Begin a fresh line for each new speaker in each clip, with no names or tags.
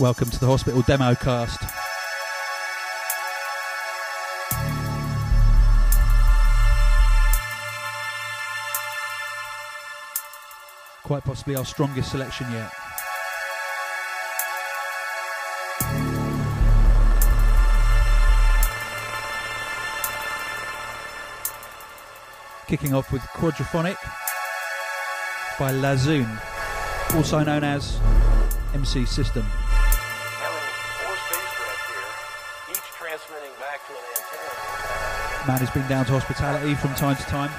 Welcome to the hospital demo cast. Quite possibly our strongest selection yet. Kicking off with Quadraphonic by Lazoon, also known as MC System. Man has been down to hospitality from time to time.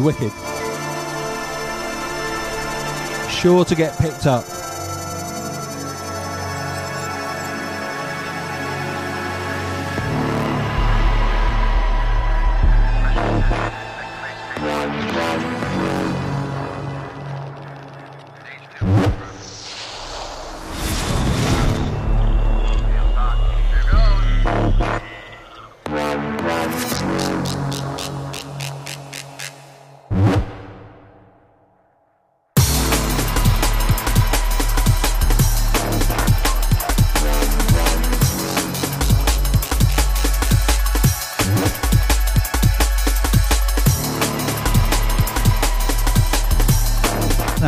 Wicked. Sure to get picked up.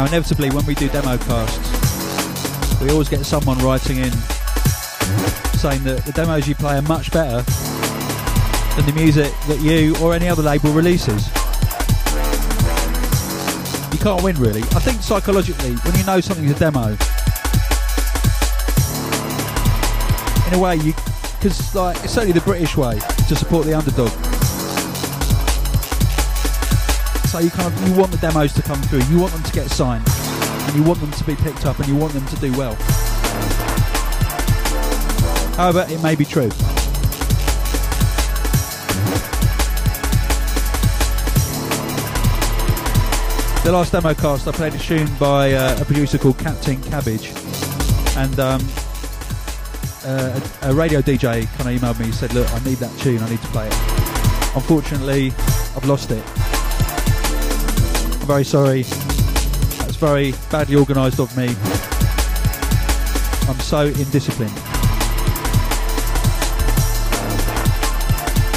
Inevitably when we do demo casts, we always get someone writing in saying that the demos you play are much better than the music that you or any other label releases. You can't win really. I think psychologically, when you know something's a demo, in a way you, because like it's certainly the British way to support the underdog. So you kind of you want the demos to come through, you want them to get signed, and you want them to be picked up, and you want them to do well. However, it may be true. The last demo cast, I played a tune by uh, a producer called Captain Cabbage, and um, uh, a, a, radio DJ kind of emailed me and said, "Look, I need that tune. I need to play it." Unfortunately, I've lost it very sorry. That's very badly organised of me. I'm so indisciplined.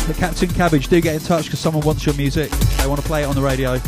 The Captain Cabbage, do get in touch because someone wants your music. They want to play it on the radio.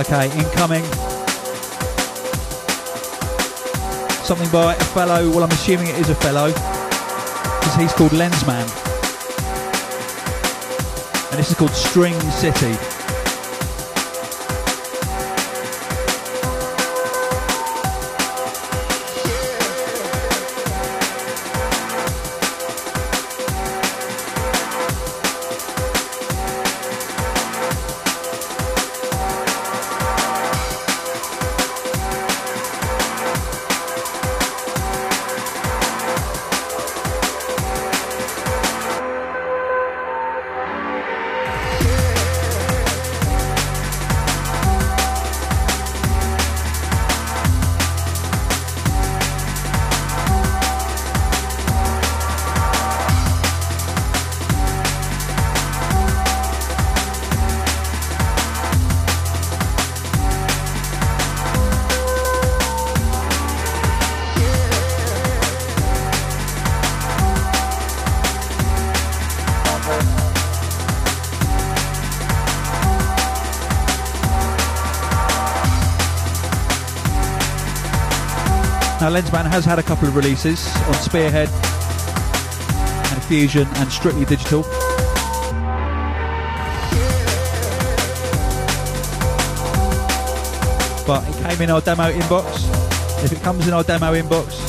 Okay, incoming. Something by a fellow, well, I'm assuming it is a fellow, because he's called Lensman. And this is called String City. Now, Lensman has had a couple of releases on Spearhead and Fusion and Strictly Digital. But it came in our demo inbox. If it comes in our demo inbox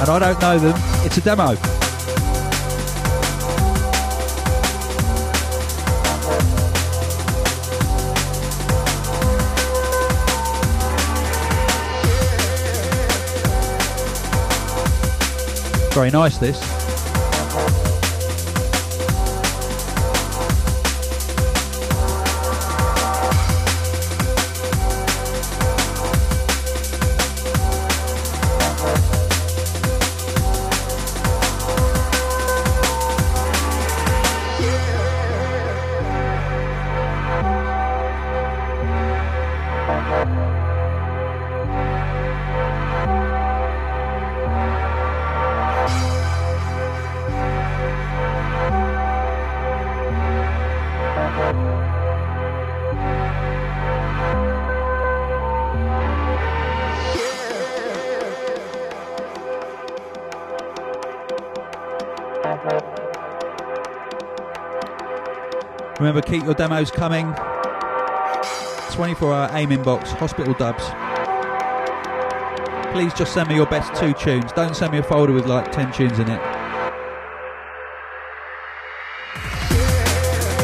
and I don't know them, it's a demo. Very nice this. Remember, keep your demos coming. 24 hour aim inbox, hospital dubs. Please just send me your best two tunes. Don't send me a folder with like 10 tunes in it.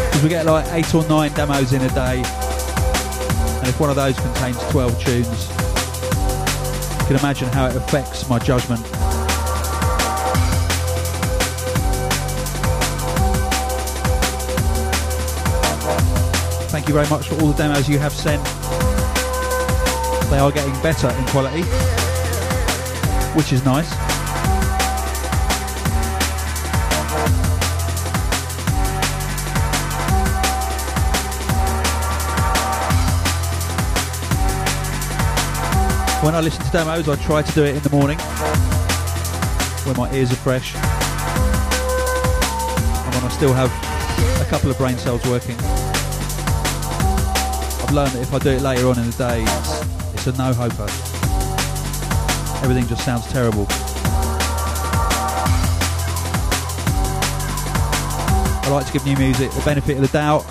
Because we get like 8 or 9 demos in a day. And if one of those contains 12 tunes, you can imagine how it affects my judgment. Thank you very much for all the demos you have sent. They are getting better in quality, which is nice. When I listen to demos, I try to do it in the morning when my ears are fresh and when I still have a couple of brain cells working. I've learned that if I do it later on in the day, it's, it's a no-hoper. Everything just sounds terrible. I like to give new music the benefit of the doubt.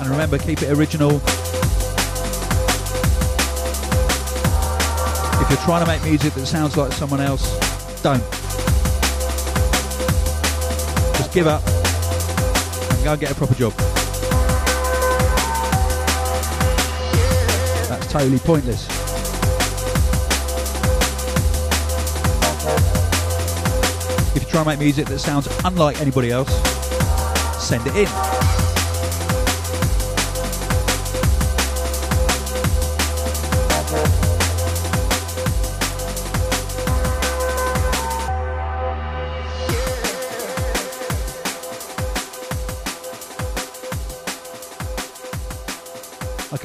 And remember, keep it original. If you're trying to make music that sounds like someone else, don't. Just give up and go and get a proper job. That's totally pointless. If you try and make music that sounds unlike anybody else, send it in.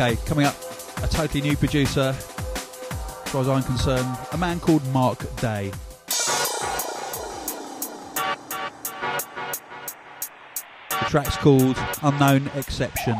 Okay, coming up, a totally new producer as far as I'm concerned, a man called Mark Day. The track's called Unknown Exception.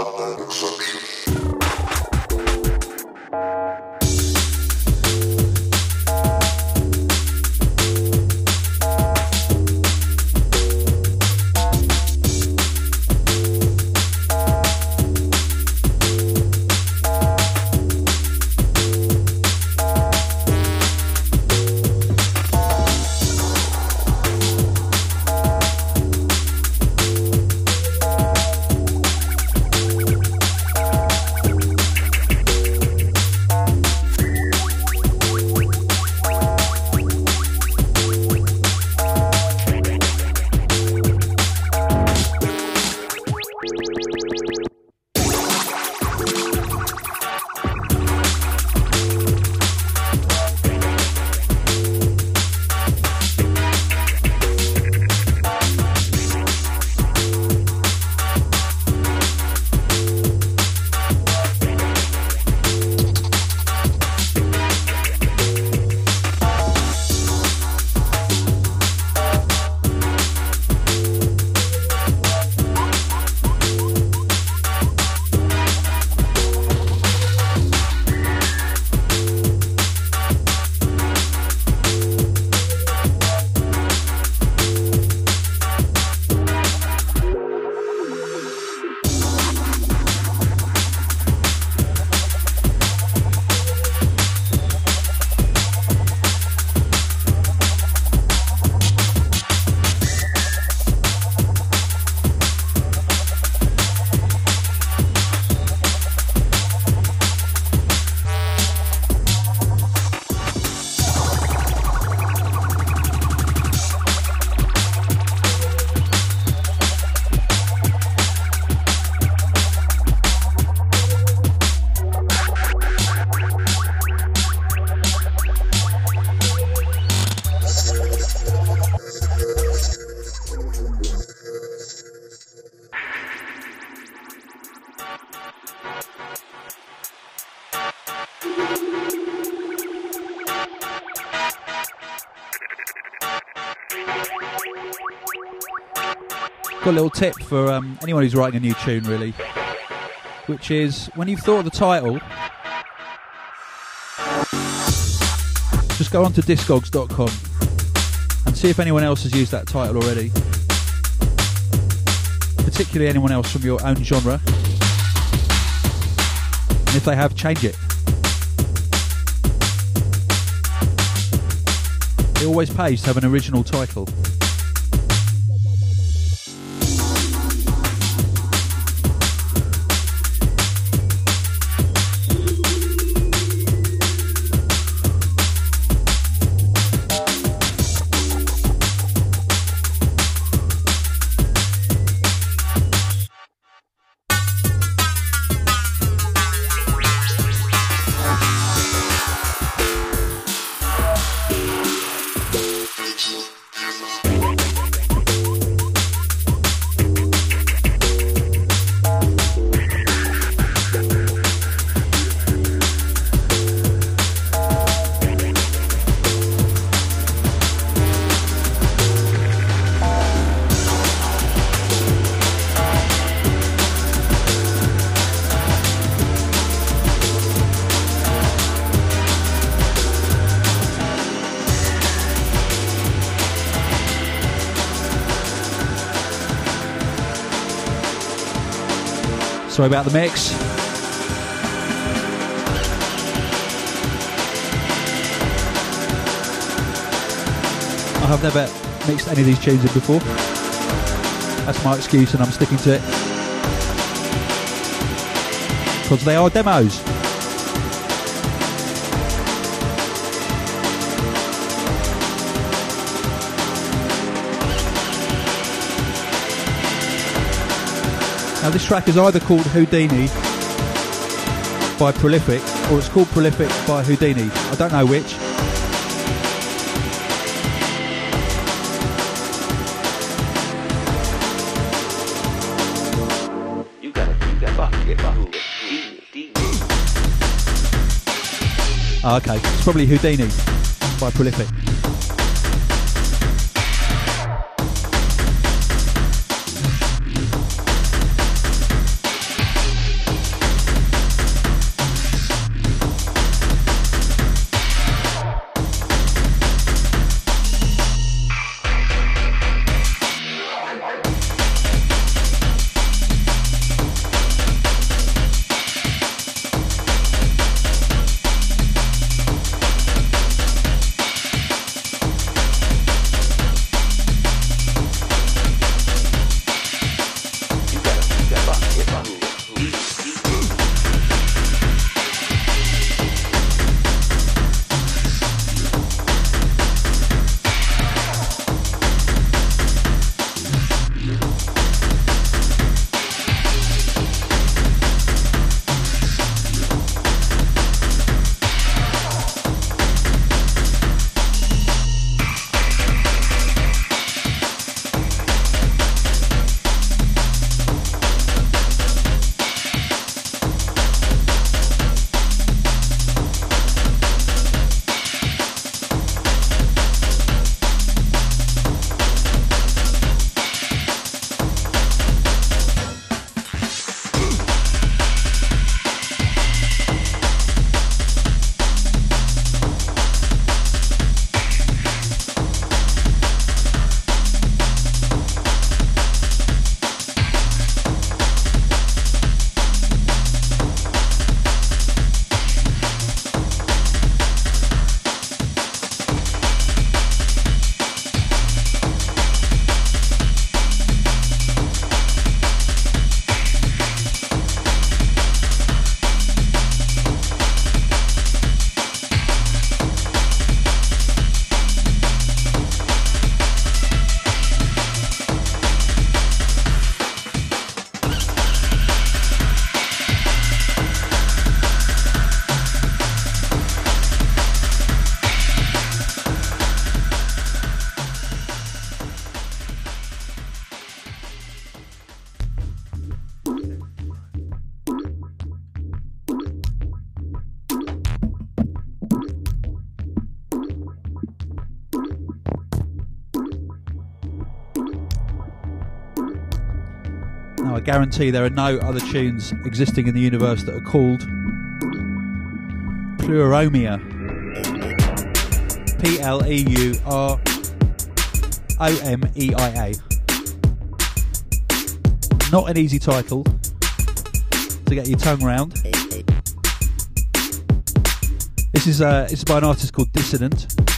at that exception. A little tip for um, anyone who's writing a new tune, really, which is when you've thought of the title, just go onto discogs.com and see if anyone else has used that title already, particularly anyone else from your own genre. And if they have, change it. It always pays to have an original title. Sorry about the mix. I have never mixed any of these tunes in before. That's my excuse, and I'm sticking to it. Because they are demos. Now, this track is either called Houdini by Prolific or it's called Prolific by Houdini. I don't know which.
You gotta, you gotta fuck it, fuck it.
Ah, okay, it's probably Houdini by Prolific. Guarantee there are no other tunes existing in the universe that are called Pleuromeia. P L E U R O M E I A. Not an easy title to get your tongue round. This is uh, is by an artist called Dissident.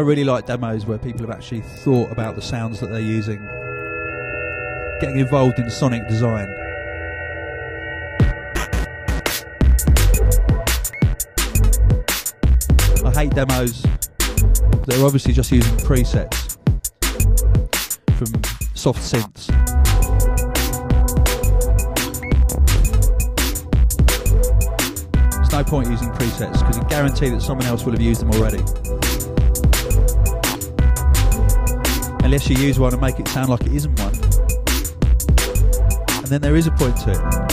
I really like demos where people have actually thought about the sounds that they're using, getting involved in sonic design. I hate demos They're obviously just using presets from soft synths. There's no point using presets because you guarantee that someone else will have used them already. Unless you use one and make it sound like it isn't one. And then there is a point to it.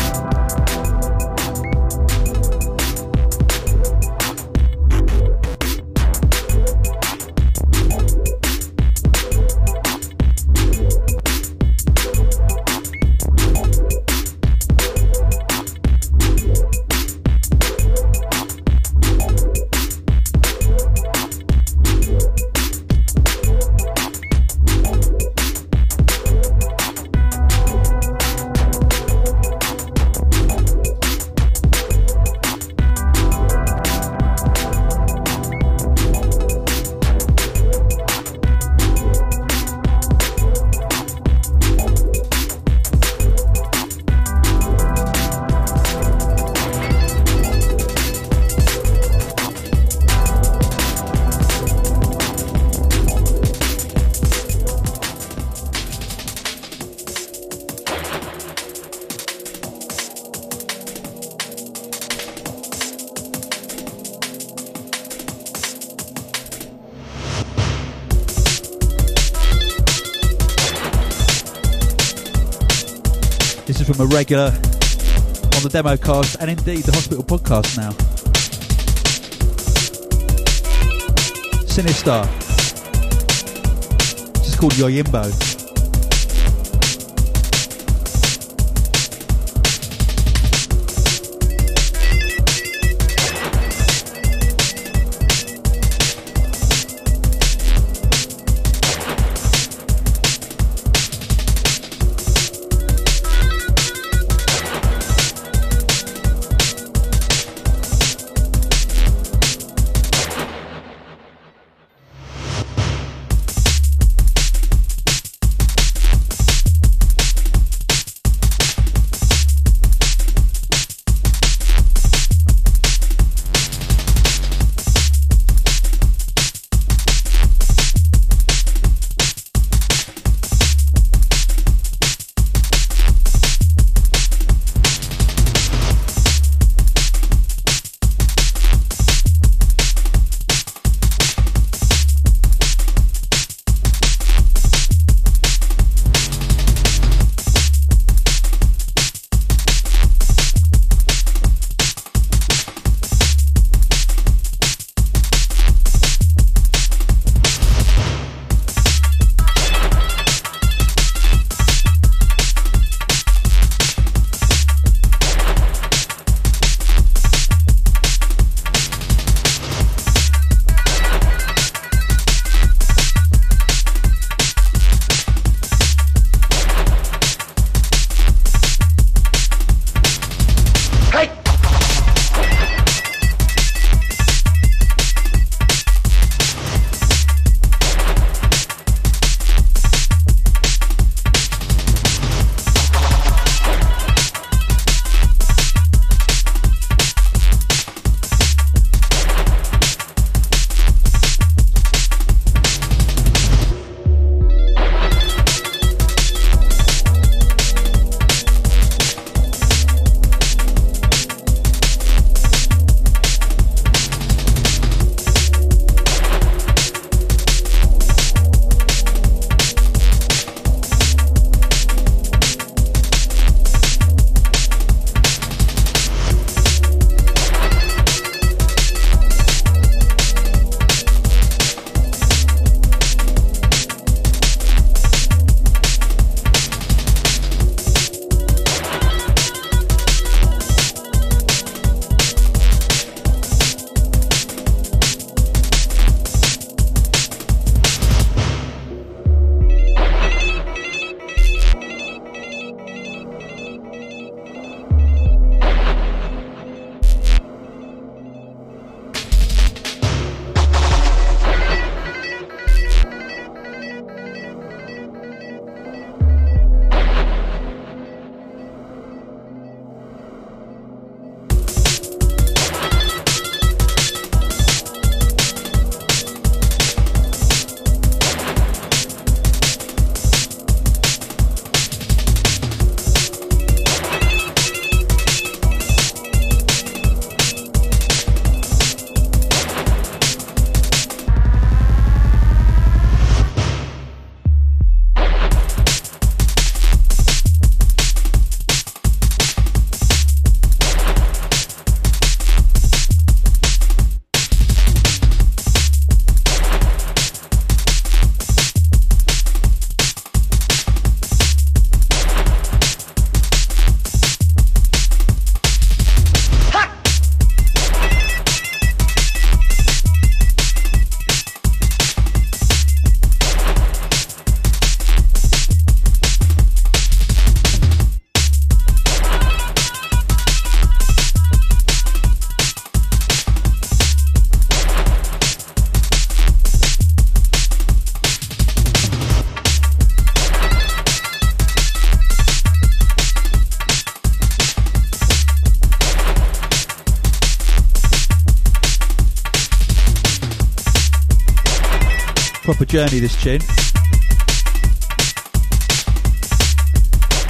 Regular on the demo cast and indeed the hospital podcast now. Sinister. Is called Yoyimbo. Journey, this tune.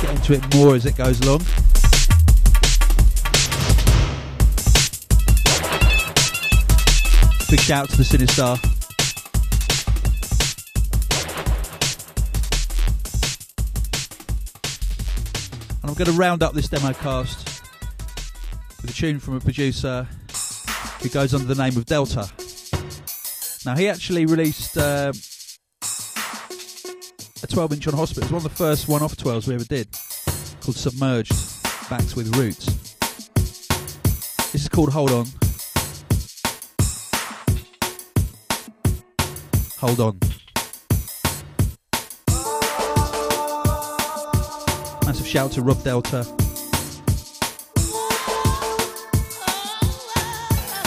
Get into it more as it goes along. Big shout out to the Sinistar. And I'm going to round up this demo cast with a tune from a producer who goes under the name of Delta. Now, he actually released uh, a 12 inch on Hospital. It was one of the first one off 12s we ever did, called Submerged Backs with Roots. This is called Hold On. Hold On. Massive shout to Rob Delta.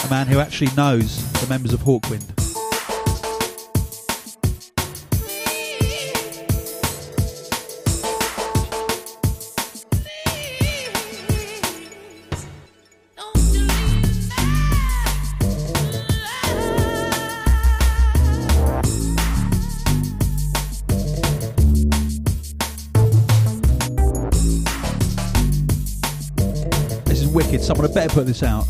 A man who actually knows the members of Hawkwind. Someone had better put this out.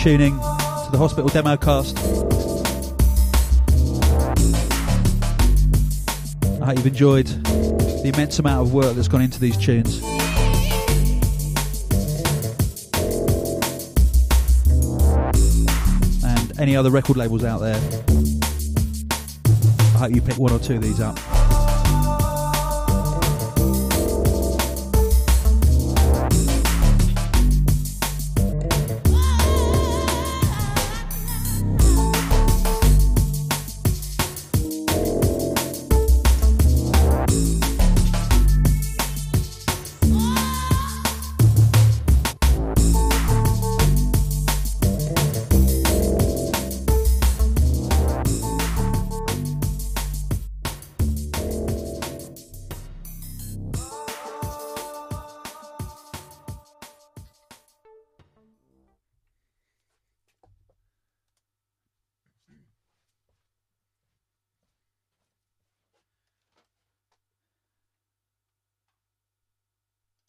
Tuning to the Hospital Demo Cast. I hope you've enjoyed the immense amount of work that's gone into these tunes. And any other record labels out there, I hope you pick one or two of these up.